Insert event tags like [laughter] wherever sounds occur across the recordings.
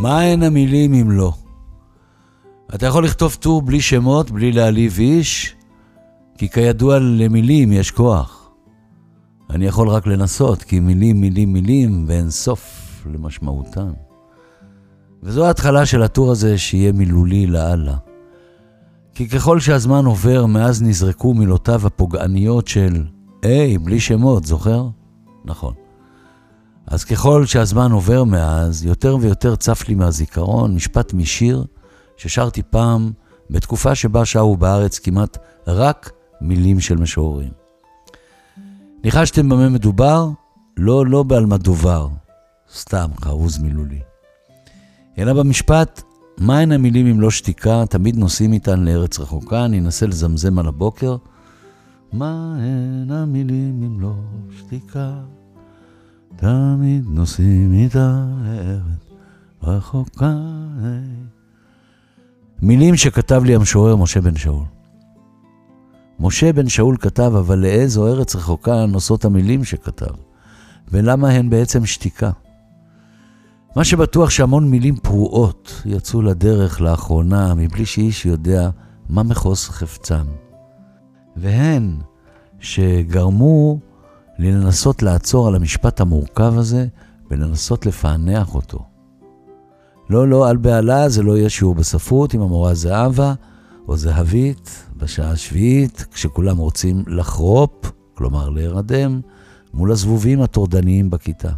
מהן המילים אם לא? אתה יכול לכתוב טור בלי שמות, בלי להעליב איש, כי כידוע למילים יש כוח. אני יכול רק לנסות, כי מילים, מילים, מילים, ואין סוף למשמעותן. וזו ההתחלה של הטור הזה שיהיה מילולי לאללה. כי ככל שהזמן עובר, מאז נזרקו מילותיו הפוגעניות של היי, בלי שמות, זוכר? נכון. אז ככל שהזמן עובר מאז, יותר ויותר צף לי מהזיכרון משפט משיר ששרתי פעם בתקופה שבה שרו בארץ כמעט רק מילים של משוררים. ניחשתם במה מדובר? לא, לא באלמדובר, סתם חרוז מילולי. אלא במשפט, מהן המילים אם לא שתיקה, תמיד נוסעים איתן לארץ רחוקה, אני אנסה לזמזם על הבוקר. מהן המילים אם לא שתיקה, תמיד נוסעים איתן לארץ רחוקה. מילים שכתב לי המשורר משה בן שאול. משה בן שאול כתב, אבל לאיזו ארץ רחוקה נושאות המילים שכתב, ולמה הן בעצם שתיקה. מה שבטוח שהמון מילים פרועות יצאו לדרך לאחרונה מבלי שאיש יודע מה מחוז חפצן. והן שגרמו לנסות לעצור על המשפט המורכב הזה ולנסות לפענח אותו. לא, לא, על בהלה זה לא יהיה שיעור בספרות עם המורה זהבה או זהבית בשעה השביעית, כשכולם רוצים לחרופ, כלומר להירדם, מול הזבובים הטורדניים בכיתה.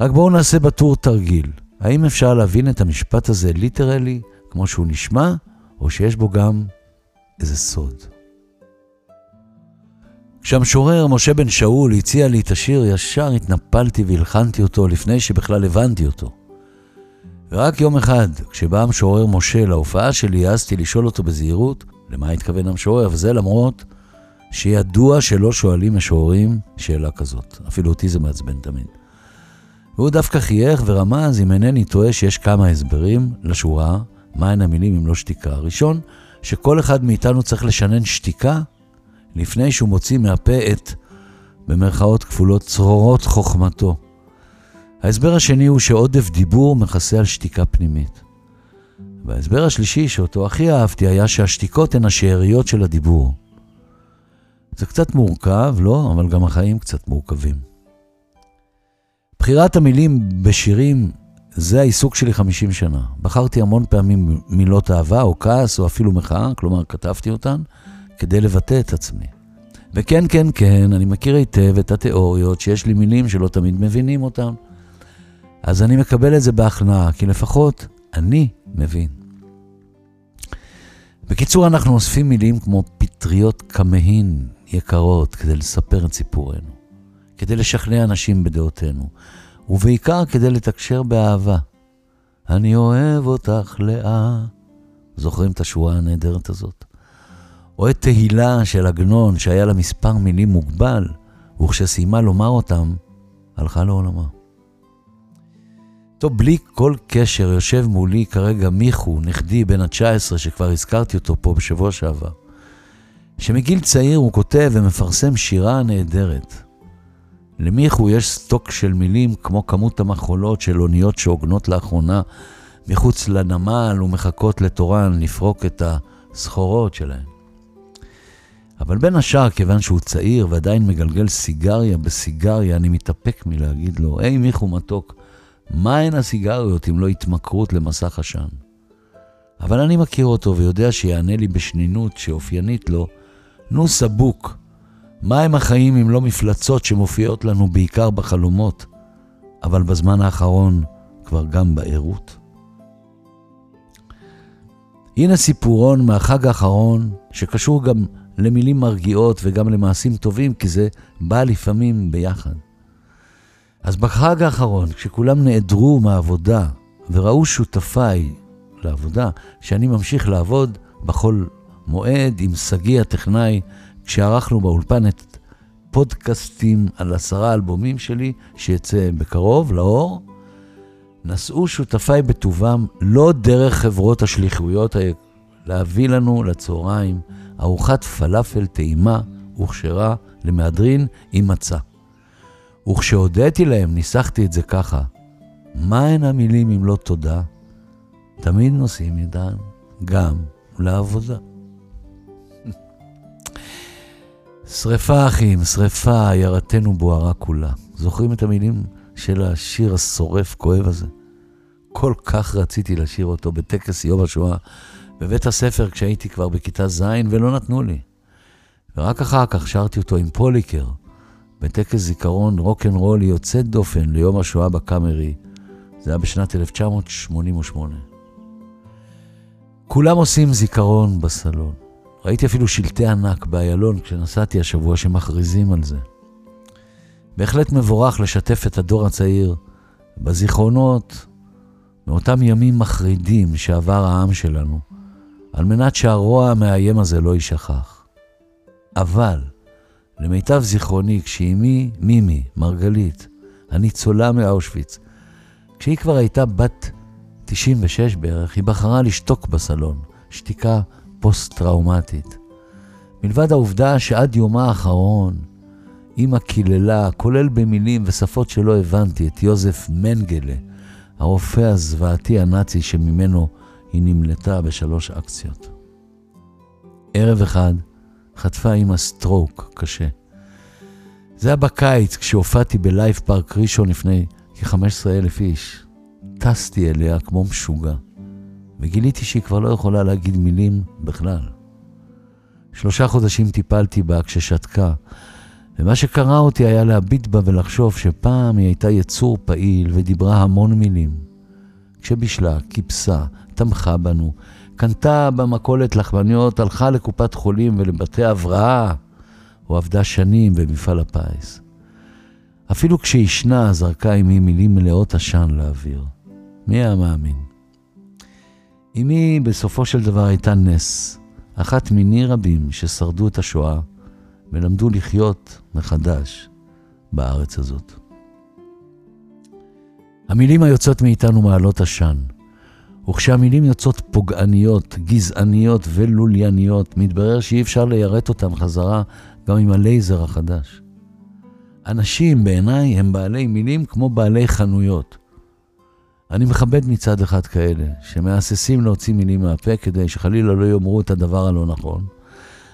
רק בואו נעשה בטור תרגיל. האם אפשר להבין את המשפט הזה ליטרלי, כמו שהוא נשמע, או שיש בו גם איזה סוד? כשהמשורר משה בן שאול הציע לי את השיר, ישר התנפלתי והלחנתי אותו לפני שבכלל הבנתי אותו. ורק יום אחד, כשבא המשורר משה להופעה שלי, העזתי לשאול אותו בזהירות למה התכוון המשורר, וזה למרות שידוע שלא שואלים משוררים שאלה כזאת. אפילו אותי זה מעצבן תמיד. והוא דווקא חייך ורמז, אם אינני טועה, שיש כמה הסברים לשורה, מהן המילים אם לא שתיקה. הראשון, שכל אחד מאיתנו צריך לשנן שתיקה לפני שהוא מוציא מהפה את, במרכאות כפולות, צרורות חוכמתו. ההסבר השני הוא שעודף דיבור מכסה על שתיקה פנימית. וההסבר השלישי, שאותו הכי אהבתי, היה שהשתיקות הן השאריות של הדיבור. זה קצת מורכב, לא? אבל גם החיים קצת מורכבים. בחירת המילים בשירים זה העיסוק שלי 50 שנה. בחרתי המון פעמים מילות אהבה או כעס או אפילו מחאה, כלומר כתבתי אותן, כדי לבטא את עצמי. וכן, כן, כן, אני מכיר היטב את התיאוריות שיש לי מילים שלא תמיד מבינים אותן. אז אני מקבל את זה בהכנעה, כי לפחות אני מבין. בקיצור, אנחנו אוספים מילים כמו פטריות כמהין יקרות כדי לספר את סיפורנו, כדי לשכנע אנשים בדעותינו, ובעיקר כדי לתקשר באהבה. אני אוהב אותך לאה. זוכרים את השורה הנהדרת הזאת? או את תהילה של עגנון שהיה לה מספר מילים מוגבל, וכשסיימה לומר אותם, הלכה לעולמה. טוב, בלי כל קשר יושב מולי כרגע מיכו, נכדי בן ה-19, שכבר הזכרתי אותו פה בשבוע שעבר, שמגיל צעיר הוא כותב ומפרסם שירה נהדרת. למיכו יש סטוק של מילים כמו כמות המחולות של אוניות שעוגנות לאחרונה מחוץ לנמל ומחכות לתורן לפרוק את הסחורות שלהן. אבל בין השאר, כיוון שהוא צעיר ועדיין מגלגל סיגריה בסיגריה, אני מתאפק מלהגיד לו, היי מיכו מתוק, מהן הסיגריות אם לא התמכרות למסך עשן? אבל אני מכיר אותו ויודע שיענה לי בשנינות שאופיינית לו, נו סבוק, מהם החיים אם לא מפלצות שמופיעות לנו בעיקר בחלומות, אבל בזמן האחרון כבר גם בערות? הנה סיפורון מהחג האחרון, שקשור גם למילים מרגיעות וגם למעשים טובים, כי זה בא לפעמים ביחד. אז בחג האחרון, כשכולם נעדרו מהעבודה וראו שותפיי לעבודה, שאני ממשיך לעבוד בכל מועד עם שגיא הטכנאי, כשערכנו באולפן את פודקאסטים על עשרה אלבומים שלי, שיצא בקרוב לאור, נסעו שותפיי בטובם לא דרך חברות השליחויות להביא לנו לצהריים ארוחת פלאפל טעימה וכשרה למהדרין עם מצה. וכשהודיתי להם, ניסחתי את זה ככה: מה הן המילים אם לא תודה? תמיד נושאים ידן גם לעבודה. [laughs] שרפה אחים, שרפה, עיירתנו בוערה כולה. זוכרים את המילים של השיר השורף כואב הזה? כל כך רציתי לשיר אותו בטקס יום השואה בבית הספר כשהייתי כבר בכיתה ז' ולא נתנו לי. ורק אחר כך שרתי אותו עם פוליקר, בטקס זיכרון רוקנרולי יוצא דופן ליום השואה בקאמרי. זה היה בשנת 1988. כולם עושים זיכרון בסלון. ראיתי אפילו שלטי ענק באיילון כשנסעתי השבוע שמכריזים על זה. בהחלט מבורך לשתף את הדור הצעיר בזיכרונות מאותם ימים מחרידים שעבר העם שלנו, על מנת שהרוע המאיים הזה לא יישכח. אבל, למיטב זיכרוני, כשאימי, מימי, מרגלית, הניצולה מאושוויץ, כשהיא כבר הייתה בת 96 בערך, היא בחרה לשתוק בסלון, שתיקה פוסט-טראומטית. מלבד העובדה שעד יומה האחרון, אמא קיללה, כולל במילים ושפות שלא הבנתי, את יוזף מנגלה, הרופא הזוועתי הנאצי שממנו היא נמלטה בשלוש אקציות. ערב אחד חטפה אמא stroke קשה. זה היה בקיץ כשהופעתי ב Live Park ראשון לפני כ-15 אלף איש. טסתי אליה כמו משוגע, וגיליתי שהיא כבר לא יכולה להגיד מילים בכלל. שלושה חודשים טיפלתי בה כששתקה, ומה שקרע אותי היה להביט בה ולחשוב שפעם היא הייתה יצור פעיל ודיברה המון מילים. כשבישלה, כיבסה, תמכה בנו, קנתה במכולת לחמניות, הלכה לקופת חולים ולבתי הבראה, או עבדה שנים במפעל הפיס. אפילו כשישנה, זרקה עמי מילים מלאות עשן לאוויר. מי היה מאמין? אמי בסופו של דבר הייתה נס, אחת מיני רבים ששרדו את השואה ולמדו לחיות מחדש בארץ הזאת. המילים היוצאות מאיתנו מעלות עשן, וכשהמילים יוצאות פוגעניות, גזעניות ולולייניות, מתברר שאי אפשר ליירט אותן חזרה גם עם הלייזר החדש. אנשים בעיניי הם בעלי מילים כמו בעלי חנויות. אני מכבד מצד אחד כאלה, שמהססים להוציא מילים מהפה כדי שחלילה לא יאמרו את הדבר הלא נכון,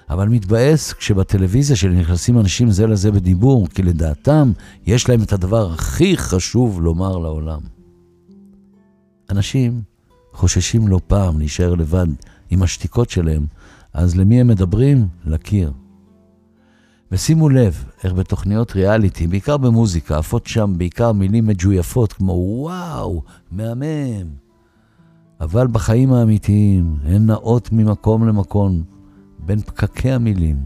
אבל מתבאס כשבטלוויזיה שלי נכנסים אנשים זה לזה בדיבור, כי לדעתם יש להם את הדבר הכי חשוב לומר לעולם. אנשים חוששים לא פעם להישאר לבד עם השתיקות שלהם, אז למי הם מדברים? לקיר. ושימו לב איך בתוכניות ריאליטי, בעיקר במוזיקה, עפות שם בעיקר מילים מג'ויפות כמו וואו, מהמם. אבל בחיים האמיתיים הן נעות ממקום למקום בין פקקי המילים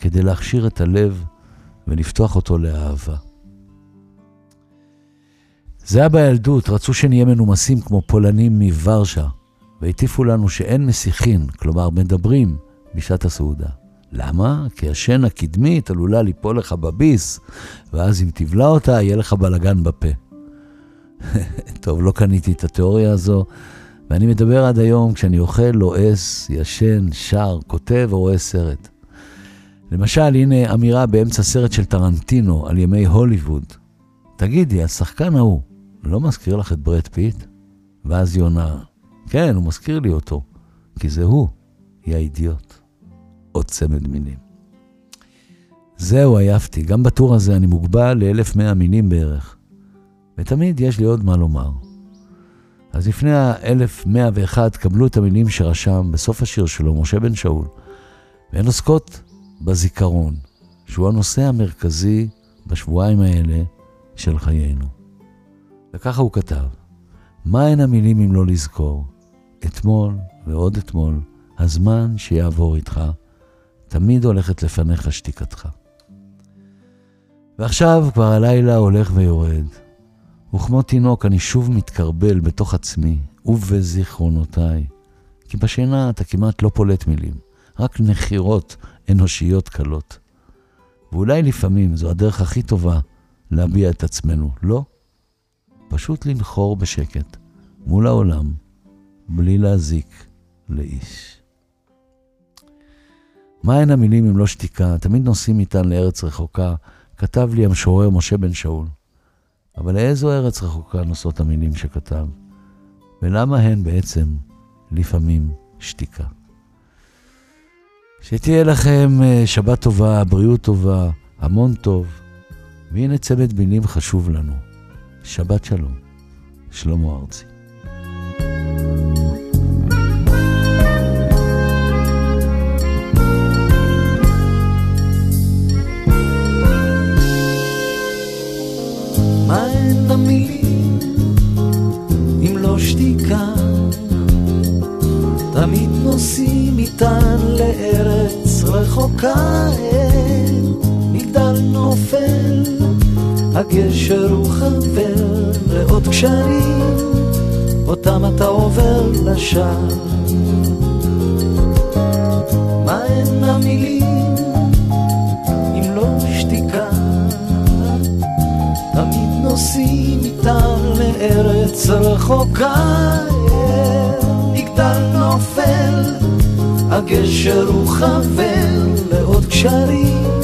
כדי להכשיר את הלב ולפתוח אותו לאהבה. זה היה בילדות, רצו שנהיה מנומסים כמו פולנים מוורשה, והטיפו לנו שאין מסיחין, כלומר מדברים, בשעת הסעודה. למה? כי השן הקדמית עלולה ליפול לך בביס, ואז אם תבלע אותה, יהיה לך בלגן בפה. [laughs] טוב, לא קניתי את התיאוריה הזו, ואני מדבר עד היום כשאני אוכל, לועס, ישן, שר, כותב או רואה סרט. למשל, הנה אמירה באמצע סרט של טרנטינו על ימי הוליווד. תגידי, השחקן ההוא לא מזכיר לך את ברד פיט? ואז היא עונה, כן, הוא מזכיר לי אותו, כי זה הוא, יא אידיוט. עוד צמד מילים. זהו, עייפתי. גם בטור הזה אני מוגבל ל-1100 מילים בערך. ותמיד יש לי עוד מה לומר. אז לפני ה-1101 קבלו את המילים שרשם בסוף השיר שלו, משה בן שאול, והן עוסקות בזיכרון, שהוא הנושא המרכזי בשבועיים האלה של חיינו. וככה הוא כתב, מהן המילים אם לא לזכור? אתמול ועוד אתמול, הזמן שיעבור איתך, תמיד הולכת לפניך שתיקתך. ועכשיו כבר הלילה הולך ויורד, וכמו תינוק אני שוב מתקרבל בתוך עצמי ובזיכרונותיי, כי בשינה אתה כמעט לא פולט מילים, רק נחירות אנושיות קלות. ואולי לפעמים זו הדרך הכי טובה להביע את עצמנו, לא? פשוט לנחור בשקט מול העולם, בלי להזיק לאיש. מהן המילים אם לא שתיקה? תמיד נוסעים איתן לארץ רחוקה, כתב לי המשורר משה בן שאול. אבל לאיזו ארץ רחוקה נושאות המילים שכתב? ולמה הן בעצם לפעמים שתיקה? שתהיה לכם אה, שבת טובה, בריאות טובה, המון טוב. והנה צמד מילים חשוב לנו. שבת שלום. שלמה ארצי. מהן המילים לא נוסעים איתן לארץ רחוקה, מגדל נופל, הגשר הוא חבר לעוד קשרים, אותם אתה עובר לשם. מהן המילים אם לא שתיקה? תמיד נוסעים איתם לארץ רחוקה, מגדל נופל, הגשר הוא חבר לעוד קשרים,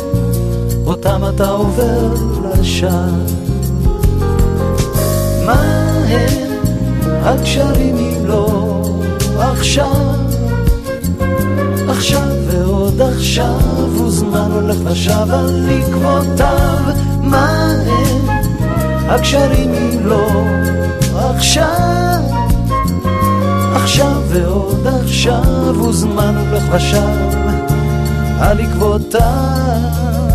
אותם אתה עובר לשם. מה הם הקשרים אם לא עכשיו? עכשיו ועוד עכשיו, וזמן הולך ושב על עקבותיו, מה הם הקשרים אם לא עכשיו? עכשיו ועוד עכשיו, וזמן הולך ושב על עקבותיו.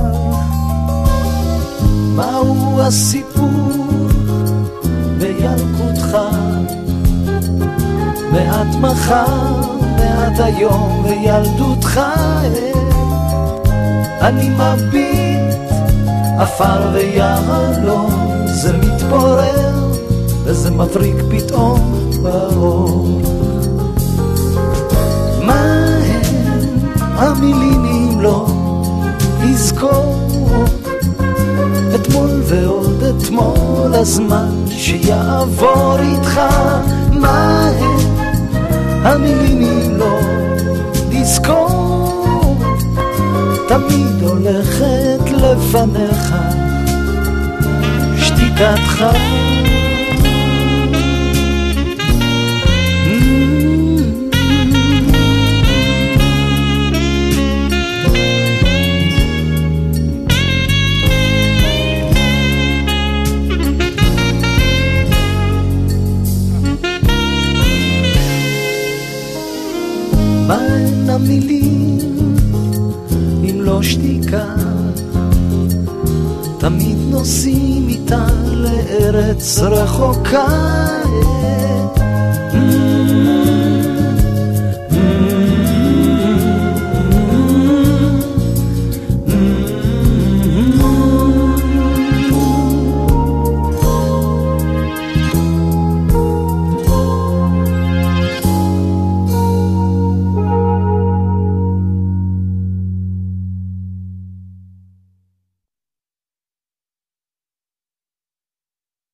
מהו הסיפור בילקוטך? מעט מחר, מעט היום וילדותך אני מביט עפר ויהלום זה מתפורר וזה מבריק פתאום באור. מה הם המילים אם לא לזכור אתמול ועוד אתמול הזמן שיעבור איתך מה הם המילים אם לא לזכור תמיד הולכת לפניך שתיקתך רחוקה